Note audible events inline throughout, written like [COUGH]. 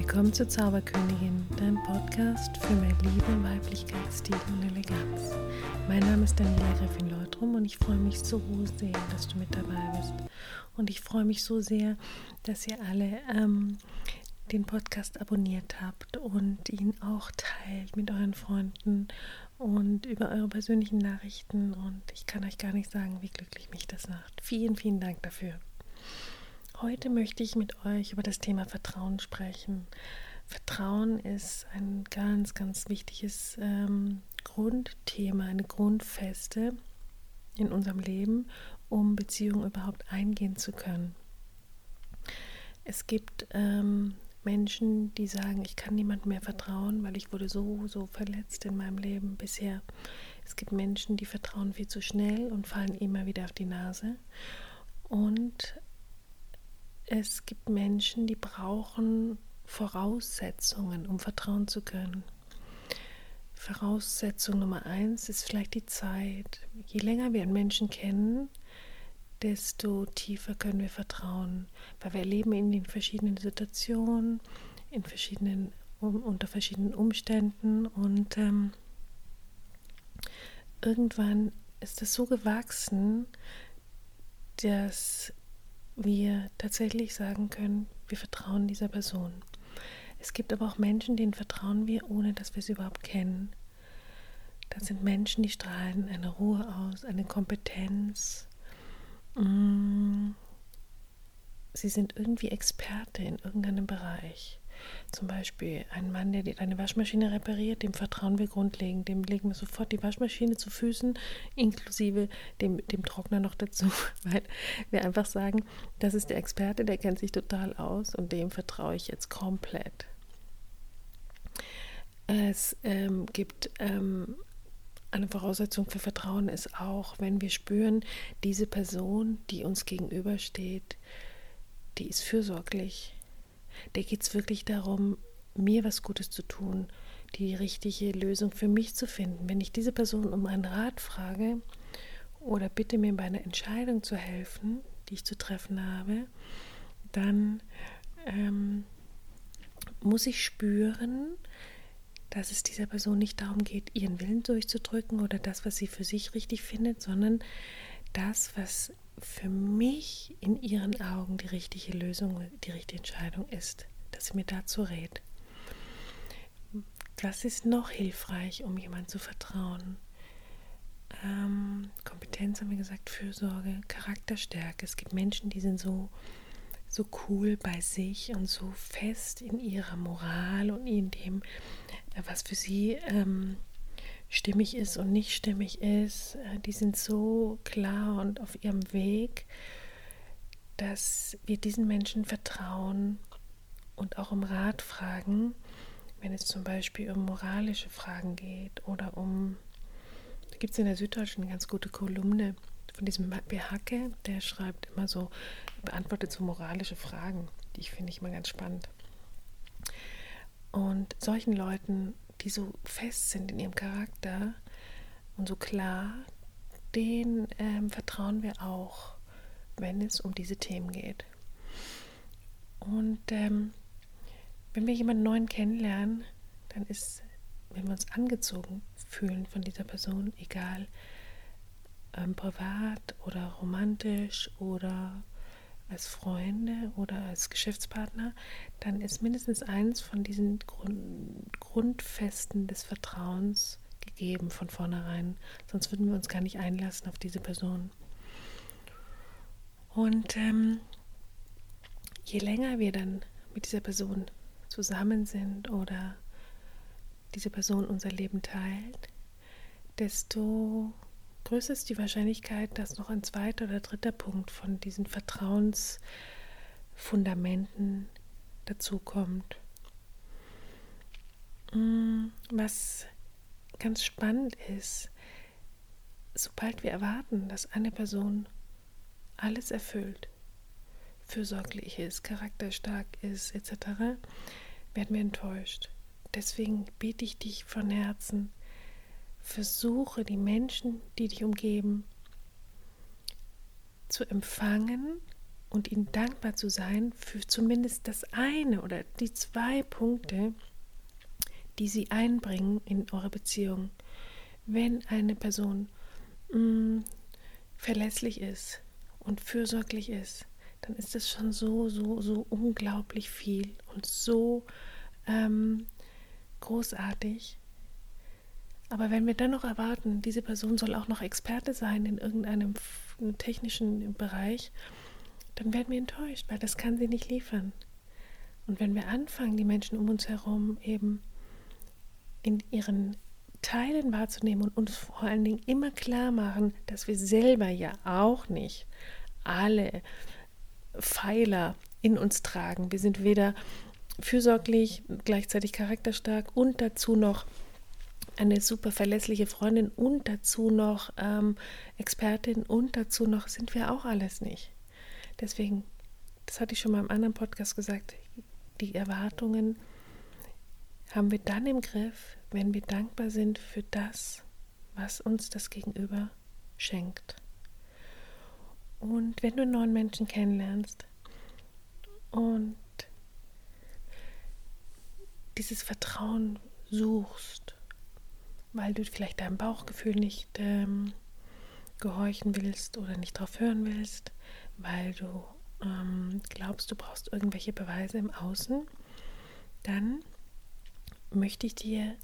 Willkommen zur Zauberkönigin, dein Podcast für mehr Liebe, Weiblichkeit, Stil und Eleganz. Mein Name ist Daniela Gräfin Leutrum und ich freue mich so sehr, dass du mit dabei bist. Und ich freue mich so sehr, dass ihr alle ähm, den Podcast abonniert habt und ihn auch teilt mit euren Freunden und über eure persönlichen Nachrichten. Und ich kann euch gar nicht sagen, wie glücklich mich das macht. Vielen, vielen Dank dafür. Heute möchte ich mit euch über das Thema Vertrauen sprechen. Vertrauen ist ein ganz, ganz wichtiges ähm, Grundthema, eine Grundfeste in unserem Leben, um Beziehungen überhaupt eingehen zu können. Es gibt ähm, Menschen, die sagen, ich kann niemandem mehr vertrauen, weil ich wurde so, so verletzt in meinem Leben bisher. Es gibt Menschen, die vertrauen viel zu schnell und fallen immer wieder auf die Nase. Und es gibt Menschen, die brauchen Voraussetzungen, um vertrauen zu können. Voraussetzung Nummer eins ist vielleicht die Zeit. Je länger wir einen Menschen kennen, desto tiefer können wir vertrauen, weil wir erleben ihn in verschiedenen Situationen, in verschiedenen, unter verschiedenen Umständen und ähm, irgendwann ist es so gewachsen, dass wir tatsächlich sagen können, wir vertrauen dieser Person. Es gibt aber auch Menschen, denen vertrauen wir, ohne dass wir sie überhaupt kennen. Das sind Menschen, die strahlen eine Ruhe aus, eine Kompetenz. Mm. Sie sind irgendwie Experte in irgendeinem Bereich. Zum Beispiel ein Mann, der eine Waschmaschine repariert, dem vertrauen wir grundlegend. Dem legen wir sofort die Waschmaschine zu Füßen, inklusive dem, dem Trockner noch dazu, [LAUGHS] weil wir einfach sagen, das ist der Experte, der kennt sich total aus und dem vertraue ich jetzt komplett. Es ähm, gibt ähm, eine Voraussetzung für Vertrauen ist auch, wenn wir spüren, diese Person, die uns gegenübersteht, die ist fürsorglich, der geht es wirklich darum, mir was Gutes zu tun, die richtige Lösung für mich zu finden. Wenn ich diese Person um einen Rat frage oder bitte mir bei einer Entscheidung zu helfen, die ich zu treffen habe, dann ähm, muss ich spüren, dass es dieser Person nicht darum geht, ihren Willen durchzudrücken oder das, was sie für sich richtig findet, sondern das, was für mich in ihren Augen die richtige Lösung, die richtige Entscheidung ist, dass sie mir dazu rät. Das ist noch hilfreich, um jemandem zu vertrauen. Ähm, Kompetenz haben wir gesagt, Fürsorge, Charakterstärke. Es gibt Menschen, die sind so, so cool bei sich und so fest in ihrer Moral und in dem, was für sie ähm, stimmig ist und nicht stimmig ist. Äh, die sind so klar und auf ihrem Weg, dass wir diesen Menschen vertrauen und auch um Rat fragen, wenn es zum Beispiel um moralische Fragen geht oder um, da gibt es in der Süddeutschen eine ganz gute Kolumne von diesem Behacke, der schreibt immer so, beantwortet so moralische Fragen, die ich finde ich immer ganz spannend. Und solchen Leuten die so fest sind in ihrem Charakter und so klar, denen ähm, vertrauen wir auch, wenn es um diese Themen geht. Und ähm, wenn wir jemanden neuen kennenlernen, dann ist, wenn wir uns angezogen fühlen von dieser Person, egal ähm, privat oder romantisch oder als Freunde oder als Geschäftspartner, dann ist mindestens eins von diesen Grund, Grundfesten des Vertrauens gegeben von vornherein. Sonst würden wir uns gar nicht einlassen auf diese Person. Und ähm, je länger wir dann mit dieser Person zusammen sind oder diese Person unser Leben teilt, desto größer ist die Wahrscheinlichkeit, dass noch ein zweiter oder dritter Punkt von diesen Vertrauensfundamenten dazukommt. Mm, was ganz spannend ist, sobald wir erwarten, dass eine Person alles erfüllt, fürsorglich ist, charakterstark ist, etc., werden wir enttäuscht. Deswegen biete ich dich von Herzen, versuche die Menschen, die dich umgeben, zu empfangen und ihnen dankbar zu sein für zumindest das eine oder die zwei Punkte, die sie einbringen in eure Beziehung. Wenn eine Person mh, mm, verlässlich ist und fürsorglich ist, dann ist das schon so, so, so unglaublich viel und so ähm, großartig. Aber wenn wir dann noch erwarten, diese Person soll auch noch Experte sein in irgendeinem technischen Bereich, dann werden wir enttäuscht, weil das kann sie nicht liefern. Und wenn wir anfangen, die Menschen um uns herum eben in ihren Teilen wahrzunehmen und uns vor allen Dingen immer klar machen, dass wir selber ja auch nicht alle Pfeiler in uns tragen. Wir sind weder fürsorglich, gleichzeitig charakterstark und dazu noch eine super verlässliche Freundin und dazu noch ähm, Expertin und dazu noch sind wir auch alles nicht. Deswegen, das hatte ich schon mal im anderen Podcast gesagt, die Erwartungen haben wir dann im Griff, wenn wir dankbar sind für das, was uns das Gegenüber schenkt. Und wenn du einen neuen Menschen kennenlernst und dieses Vertrauen suchst, weil du vielleicht deinem Bauchgefühl nicht ähm, gehorchen willst oder nicht drauf hören willst, weil du ähm, glaubst, du brauchst irgendwelche Beweise im Außen, dann möchte ich dir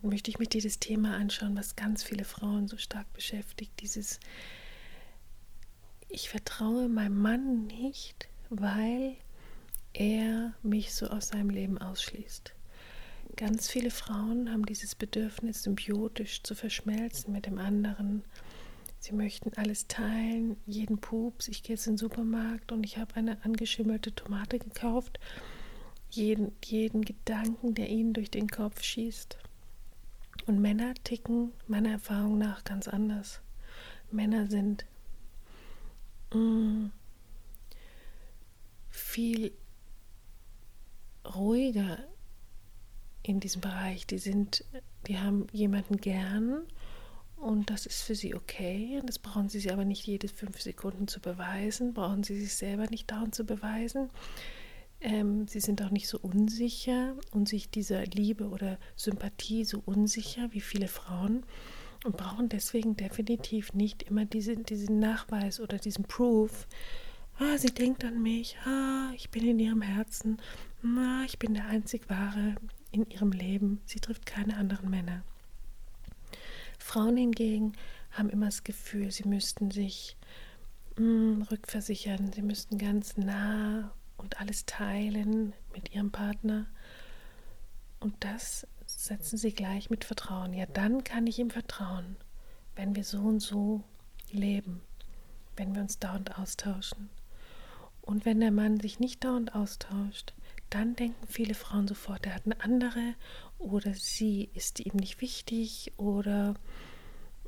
möchte ich mit dir das Thema anschauen, was ganz viele Frauen so stark beschäftigt, dieses ich vertraue meinem Mann nicht, weil er mich so aus seinem Leben ausschließt. Ganz viele Frauen haben dieses Bedürfnis, symbiotisch zu verschmelzen mit dem anderen. Sie möchten alles teilen, jeden Pups. Ich gehe jetzt in den Supermarkt und ich habe eine angeschimmelte Tomate gekauft. Jeden, jeden Gedanken, der ihnen durch den Kopf schießt. Und Männer ticken meiner Erfahrung nach ganz anders. Männer sind mh, mm, viel ruhiger in diesem Bereich. Die sind, die haben jemanden gern und das ist für sie okay. Und das brauchen sie sich aber nicht jede fünf Sekunden zu beweisen, brauchen sie sich selber nicht dauernd zu beweisen. Ähm, sie sind auch nicht so unsicher und sich dieser Liebe oder Sympathie so unsicher wie viele Frauen und brauchen deswegen definitiv nicht immer diese, diesen Nachweis oder diesen Proof. Ah, sie denkt an mich, ah, ich bin in ihrem Herzen, ah, ich bin der einzig wahre, in ihrem Leben. Sie trifft keine anderen Männer. Frauen hingegen haben immer das Gefühl, sie müssten sich mh, mm, rückversichern, sie müssten ganz nah und alles teilen mit ihrem Partner. Und das setzen sie gleich mit Vertrauen. Ja, dann kann ich ihm vertrauen, wenn wir so und so leben, wenn wir uns dauernd austauschen. Und wenn der Mann sich nicht dauernd austauscht, dann denken viele Frauen sofort, er hat eine andere oder sie ist ihm nicht wichtig oder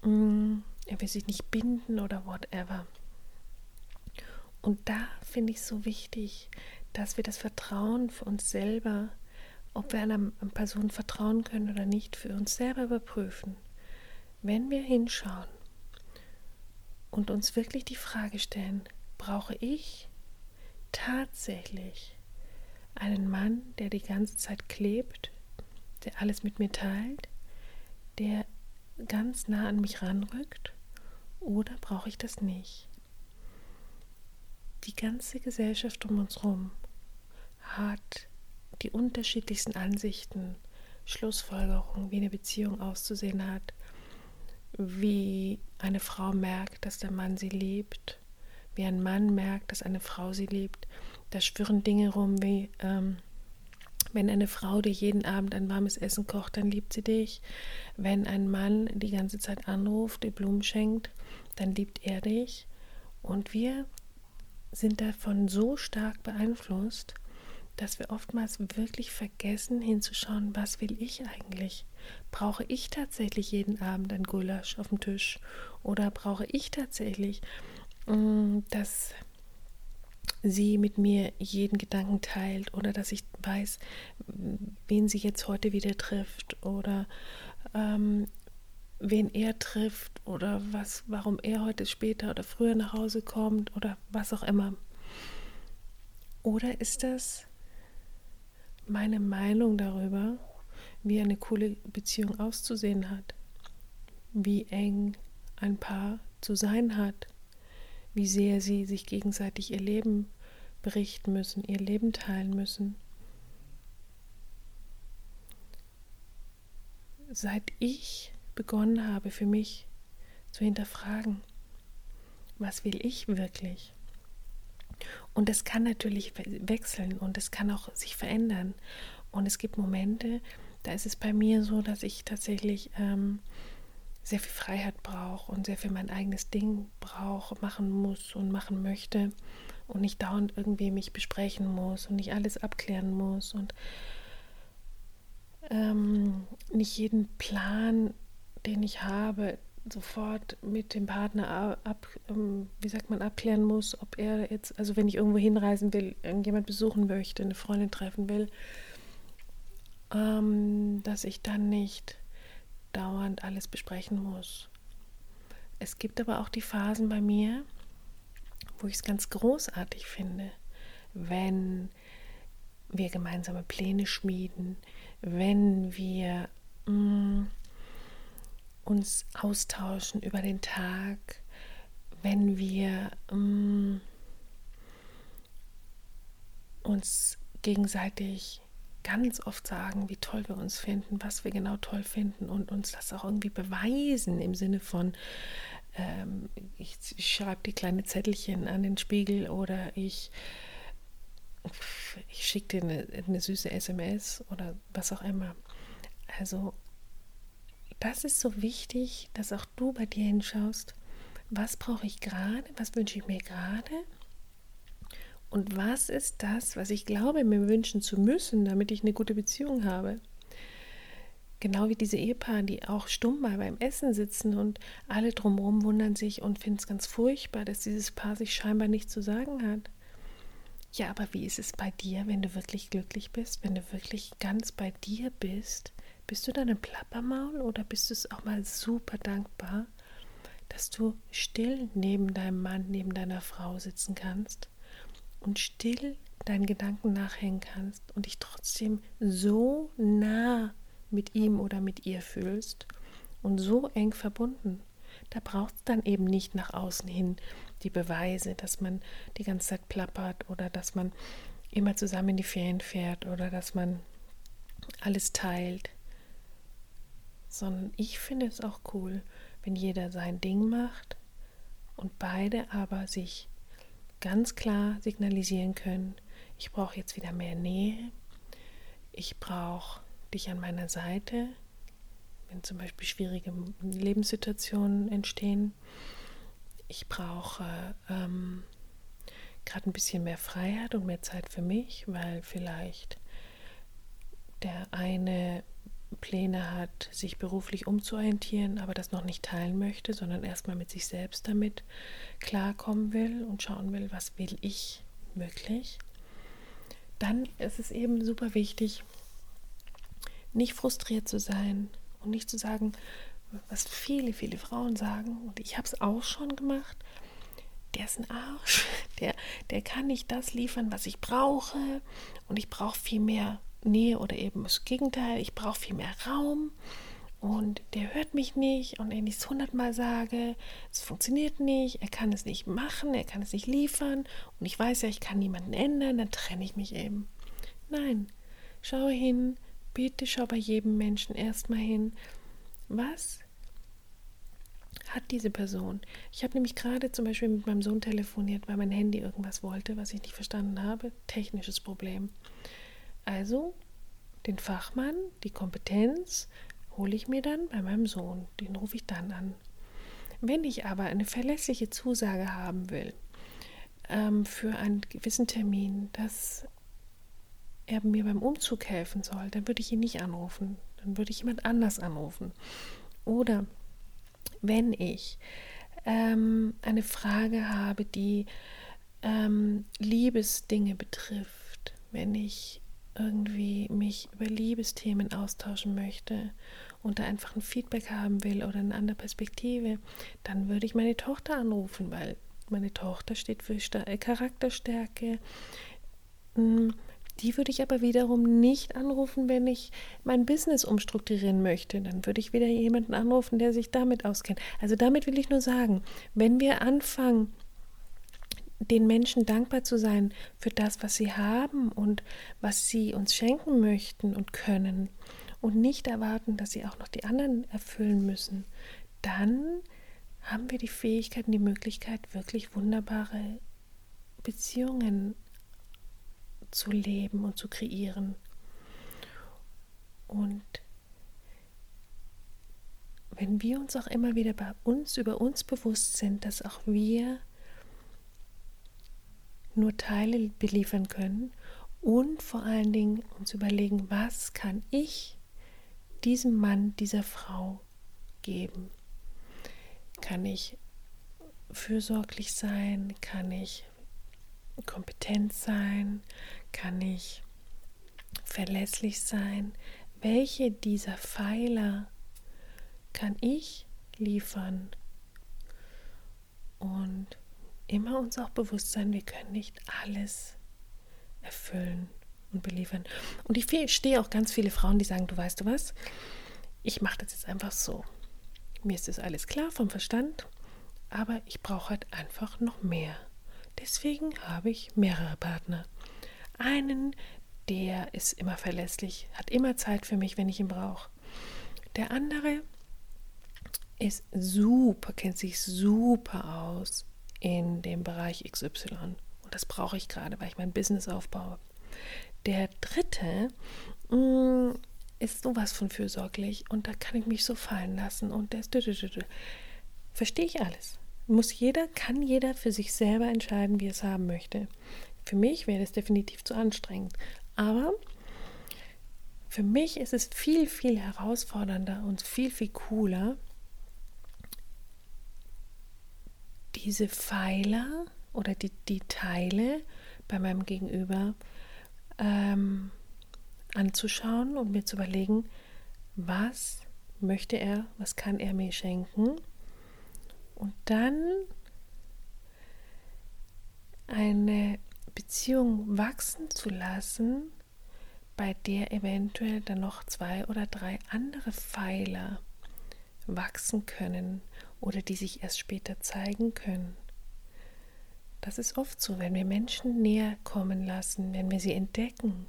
mh, mm, er will sich nicht binden oder whatever. Und da finde ich es so wichtig, dass wir das Vertrauen für uns selber, ob wir einer Person vertrauen können oder nicht, für uns selber überprüfen. Wenn wir hinschauen und uns wirklich die Frage stellen, brauche ich tatsächlich einen Mann, der die ganze Zeit klebt, der alles mit mir teilt, der ganz nah an mich ranrückt, oder brauche ich das nicht? Die ganze Gesellschaft um uns herum hat die unterschiedlichsten Ansichten, Schlussfolgerungen, wie eine Beziehung auszusehen hat, wie eine Frau merkt, dass der Mann sie liebt, wie ein Mann merkt, dass eine Frau sie liebt. Da schwirren Dinge rum wie, ähm, wenn eine Frau dir jeden Abend ein warmes Essen kocht, dann liebt sie dich. Wenn ein Mann die ganze Zeit anruft, dir Blumen schenkt, dann liebt er dich. Und wir sind davon so stark beeinflusst, dass wir oftmals wirklich vergessen hinzuschauen, was will ich eigentlich? Brauche ich tatsächlich jeden Abend ein Gulasch auf dem Tisch? Oder brauche ich tatsächlich, mm, dass sie mit mir jeden Gedanken teilt oder dass ich weiß, wen sie jetzt heute wieder trifft oder ähm, wen er trifft oder was, warum er heute später oder früher nach Hause kommt oder was auch immer. Oder ist das meine Meinung darüber, wie eine coole Beziehung auszusehen hat, wie eng ein Paar zu sein hat, wie sehr sie sich gegenseitig ihr Leben berichten müssen, ihr Leben teilen müssen. Seit ich begonnen habe, für mich zu hinterfragen, was will ich wirklich? Und es kann natürlich wechseln und es kann auch sich verändern. Und es gibt Momente, da ist es bei mir so, dass ich tatsächlich ähm, sehr viel Freiheit brauche und sehr viel mein eigenes Ding brauche, machen muss und machen möchte und nicht dauernd irgendwie mich besprechen muss und nicht alles abklären muss und ähm, nicht jeden Plan, den ich habe, sofort mit dem Partner ab, ähm, wie sagt man, abklären muss, ob er jetzt, also wenn ich irgendwo hinreisen will, irgendjemand besuchen möchte, eine Freundin treffen will, ähm, dass ich dann nicht dauernd alles besprechen muss. Es gibt aber auch die Phasen bei mir, wo ich es ganz großartig finde, wenn wir gemeinsame Pläne schmieden, wenn wir mh, mm, uns austauschen über den Tag, wenn wir mh, mm, uns gegenseitig ganz oft sagen, wie toll wir uns finden, was wir genau toll finden und uns das auch irgendwie beweisen im Sinne von, ähm, ich, ich schreibe die kleine Zettelchen an den Spiegel oder ich, ich schicke dir eine, eine süße SMS oder was auch immer. Also das ist so wichtig, dass auch du bei dir hinschaust, was brauche ich gerade, was wünsche ich mir gerade und was ist das, was ich glaube, mir wünschen zu müssen, damit ich eine gute Beziehung habe? Genau wie diese Ehepaare, die auch stumm mal beim Essen sitzen und alle drumherum wundern sich und finden es ganz furchtbar, dass dieses Paar sich scheinbar nichts zu sagen hat. Ja, aber wie ist es bei dir, wenn du wirklich glücklich bist, wenn du wirklich ganz bei dir bist? Bist du dann ein Plappermaul oder bist du es auch mal super dankbar, dass du still neben deinem Mann, neben deiner Frau sitzen kannst und still deinen Gedanken nachhängen kannst und dich trotzdem so nah mit ihm oder mit ihr fühlst und so eng verbunden. Da braucht es dann eben nicht nach außen hin die Beweise, dass man die ganze Zeit plappert oder dass man immer zusammen in die Ferien fährt oder dass man alles teilt. Sondern ich finde es auch cool, wenn jeder sein Ding macht und beide aber sich ganz klar signalisieren können, ich brauche jetzt wieder mehr Nähe, ich brauche dich an meiner Seite, wenn zum Beispiel schwierige Lebenssituationen entstehen. Ich brauche ähm, gerade ein bisschen mehr Freiheit und mehr Zeit für mich, weil vielleicht der eine Pläne hat, sich beruflich umzuorientieren, aber das noch nicht teilen möchte, sondern erstmal mit sich selbst damit klarkommen will und schauen will, was will ich wirklich, dann ist es eben super wichtig, nicht frustriert zu sein und nicht zu sagen, was viele, viele Frauen sagen, und ich habe es auch schon gemacht, der ist ein Arsch, [LAUGHS] der, der kann nicht das liefern, was ich brauche und ich brauche viel mehr Nähe oder eben das Gegenteil, ich brauche viel mehr Raum und der hört mich nicht und wenn ich es hundertmal sage, es funktioniert nicht, er kann es nicht machen, er kann es nicht liefern und ich weiß ja, ich kann niemanden ändern, dann trenne ich mich eben. Nein, schau hin, bitte schau bei jedem Menschen erstmal hin, was hat diese Person? Ich habe nämlich gerade zum Beispiel mit meinem Sohn telefoniert, weil mein Handy irgendwas wollte, was ich nicht verstanden habe. Technisches Problem. Also den Fachmann, die Kompetenz hole ich mir dann bei meinem Sohn. Den rufe ich dann an. Wenn ich aber eine verlässliche Zusage haben will ähm, für einen gewissen Termin, dass er mir beim Umzug helfen soll, dann würde ich ihn nicht anrufen. Dann würde ich jemand anders anrufen. Oder wenn ich ähm, eine Frage habe, die ähm, Liebesdinge betrifft, wenn ich irgendwie mich über Liebesthemen austauschen möchte und da einfach ein Feedback haben will oder eine andere Perspektive, dann würde ich meine Tochter anrufen, weil meine Tochter steht für äh, Charakterstärke. Hm, die würde ich aber wiederum nicht anrufen, wenn ich mein Business umstrukturieren möchte. Dann würde ich wieder jemanden anrufen, der sich damit auskennt. Also damit will ich nur sagen, wenn wir anfangen, den Menschen dankbar zu sein für das, was sie haben und was sie uns schenken möchten und können und nicht erwarten, dass sie auch noch die anderen erfüllen müssen, dann haben wir die Fähigkeit und die Möglichkeit, wirklich wunderbare Beziehungen zu leben und zu kreieren. Und wenn wir uns auch immer wieder bei uns über uns bewusst sind, dass auch wir nur Teile beliefern können und vor allen Dingen uns überlegen, was kann ich diesem Mann, dieser Frau geben? Kann ich fürsorglich sein? Kann ich kompetent sein? Kann ich verlässlich sein? Welche dieser Pfeiler kann ich liefern? Und immer uns auch bewusst sein, wir können nicht alles erfüllen und beliefern. Und ich verstehe auch ganz viele Frauen, die sagen, du weißt du was, ich mache das jetzt einfach so. Mir ist das alles klar vom Verstand, aber ich brauche halt einfach noch mehr. Deswegen habe ich mehrere Partner. Einen, der ist immer verlässlich, hat immer Zeit für mich, wenn ich ihn brauche. Der andere ist super, kennt sich super aus in dem Bereich XY. Und das brauche ich gerade, weil ich mein Business aufbaue. Der dritte mh, mm, ist sowas von fürsorglich und da kann ich mich so fallen lassen und ist. Verstehe ich alles. Muss jeder, kann jeder für sich selber entscheiden, wie er es haben möchte. Für mich wäre das definitiv zu anstrengend. Aber für mich ist es viel, viel herausfordernder und viel, viel cooler, diese Pfeiler oder die, die Teile bei meinem Gegenüber ähm, anzuschauen und mir zu überlegen, was möchte er, was kann er mir schenken? Und dann eine Beziehung wachsen zu lassen, bei der eventuell dann noch zwei oder drei andere Pfeiler wachsen können oder die sich erst später zeigen können. Das ist oft so, wenn wir Menschen näher kommen lassen, wenn wir sie entdecken,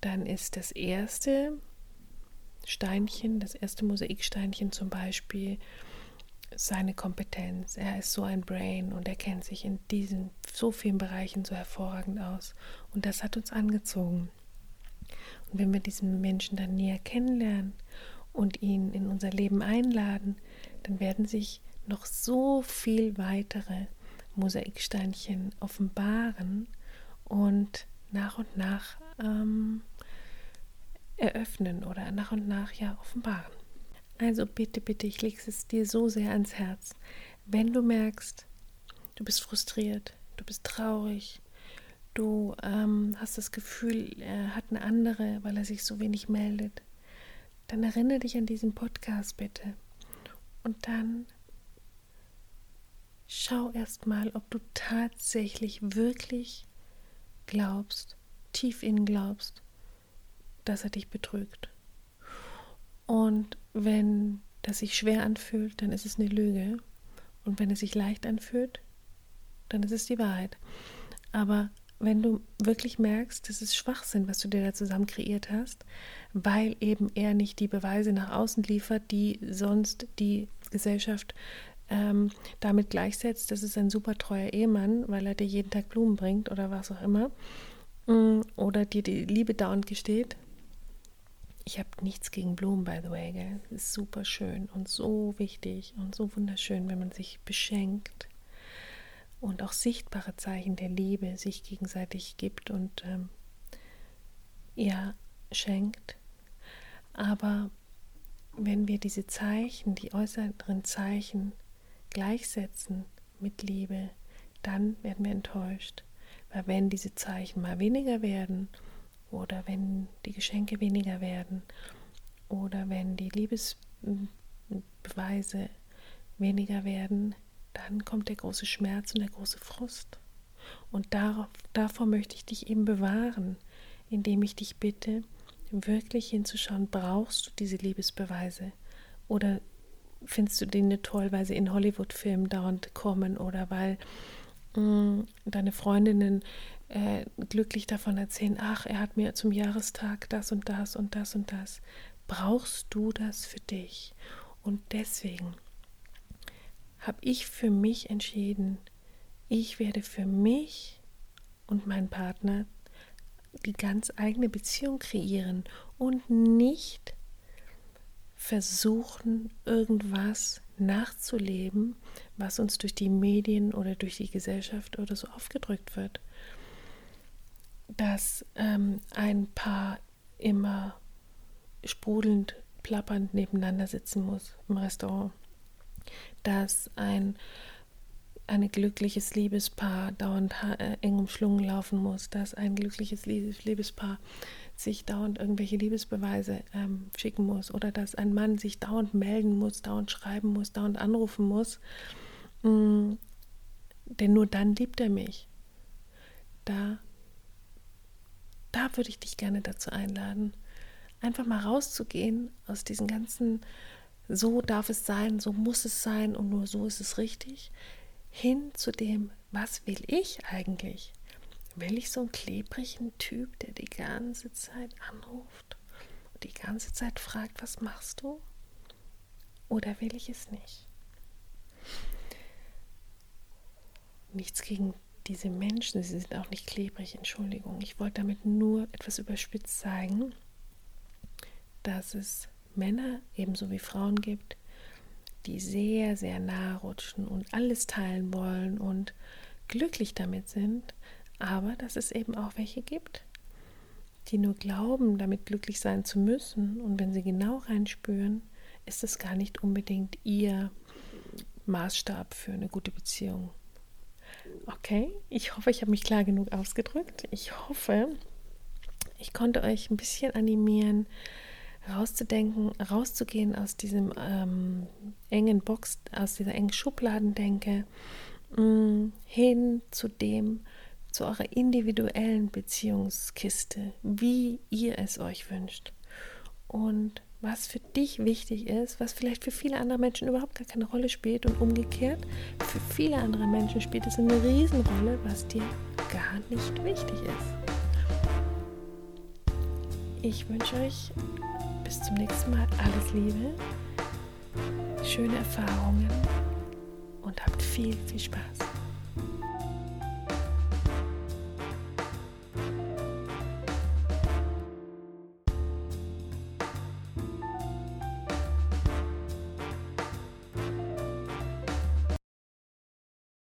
dann ist das erste Steinchen, das erste Mosaiksteinchen zum Beispiel, seine Kompetenz. Er ist so ein Brain und er kennt sich in diesen so vielen Bereichen so hervorragend aus. Und das hat uns angezogen. Und wenn wir diesen Menschen dann näher kennenlernen und ihn in unser Leben einladen, dann werden sich noch so viel weitere Mosaiksteinchen offenbaren und nach und nach ähm, eröffnen oder nach und nach ja offenbaren. Also bitte, bitte, ich lege es dir so sehr ans Herz. Wenn du merkst, du bist frustriert, du bist traurig, du ähm, hast das Gefühl, er hat eine andere, weil er sich so wenig meldet, dann erinnere dich an diesen Podcast bitte. Und dann schau erst mal, ob du tatsächlich wirklich glaubst, tief innen glaubst, dass er dich betrügt. Und wenn das sich schwer anfühlt, dann ist es eine Lüge. Und wenn es sich leicht anfühlt, dann ist es die Wahrheit. Aber wenn du wirklich merkst, das ist Schwachsinn, was du dir da zusammen kreiert hast, weil eben er nicht die Beweise nach außen liefert, die sonst die Gesellschaft ähm, damit gleichsetzt, das ist ein super treuer Ehemann, weil er dir jeden Tag Blumen bringt oder was auch immer, mm, oder dir die Liebe dauernd gesteht, ich habe nichts gegen Blumen, by the way. Gell? Ist super schön und so wichtig und so wunderschön, wenn man sich beschenkt und auch sichtbare Zeichen der Liebe sich gegenseitig gibt und ähm, ja, schenkt. Aber wenn wir diese Zeichen, die äußeren Zeichen gleichsetzen mit Liebe, dann werden wir enttäuscht. Weil wenn diese Zeichen mal weniger werden oder wenn die Geschenke weniger werden oder wenn die Liebesbeweise weniger werden, dann kommt der große Schmerz und der große Frust. Und darauf, davor möchte ich dich eben bewahren, indem ich dich bitte, wirklich hinzuschauen, brauchst du diese Liebesbeweise? Oder findest du Dinge toll, weil sie in Hollywood-Filmen dauernd kommen oder weil mh, mm, deine Freundinnen äh, glücklich davon erzählen, ach, er hat mir zum Jahrestag das und das und das und das. Brauchst du das für dich? Und deswegen habe ich für mich entschieden, ich werde für mich und meinen Partner die ganz eigene Beziehung kreieren und nicht versuchen, irgendwas nachzuleben, was uns durch die Medien oder durch die Gesellschaft oder so aufgedrückt wird. Dass ähm, ein Paar immer sprudelnd, plappernd nebeneinander sitzen muss im Restaurant. Dass ein ein glückliches Liebespaar dauernd äh, eng umschlungen laufen muss, dass ein glückliches Liebespaar sich dauernd irgendwelche Liebesbeweise ähm, schicken muss oder dass ein Mann sich dauernd melden muss, dauernd schreiben muss, dauernd anrufen muss. Mm, denn nur dann liebt er mich. Da, da würde ich dich gerne dazu einladen, einfach mal rauszugehen aus diesen ganzen, so darf es sein, so muss es sein und nur so ist es richtig, hin zu dem, was will ich eigentlich? Will ich so einen klebrigen Typ, der die ganze Zeit anruft und die ganze Zeit fragt, was machst du? Oder will ich es nicht? Nichts gegen diese Menschen, sie sind auch nicht klebrig, Entschuldigung. Ich wollte damit nur etwas überspitzt zeigen, dass es Männer ebenso wie Frauen gibt, die sehr, sehr nah rutschen und alles teilen wollen und glücklich damit sind, aber dass es eben auch welche gibt, die nur glauben, damit glücklich sein zu müssen und wenn sie genau reinspüren, ist es gar nicht unbedingt ihr Maßstab für eine gute Beziehung. Okay, ich hoffe, ich habe mich klar genug ausgedrückt. Ich hoffe, ich konnte euch ein bisschen animieren, rauszudenken, rauszugehen aus diesem ähm, engen Box, aus dieser engen Schubladendenke, mh, mm, hin zu dem, zu eurer individuellen Beziehungskiste, wie ihr es euch wünscht. Und was für dich wichtig ist, was vielleicht für viele andere Menschen überhaupt gar keine Rolle spielt und umgekehrt, für viele andere Menschen spielt es eine Riesenrolle, was dir gar nicht wichtig ist. Ich wünsche euch bis zum nächsten Mal. Alles Liebe, schöne Erfahrungen. Und habt viel, viel Spaß.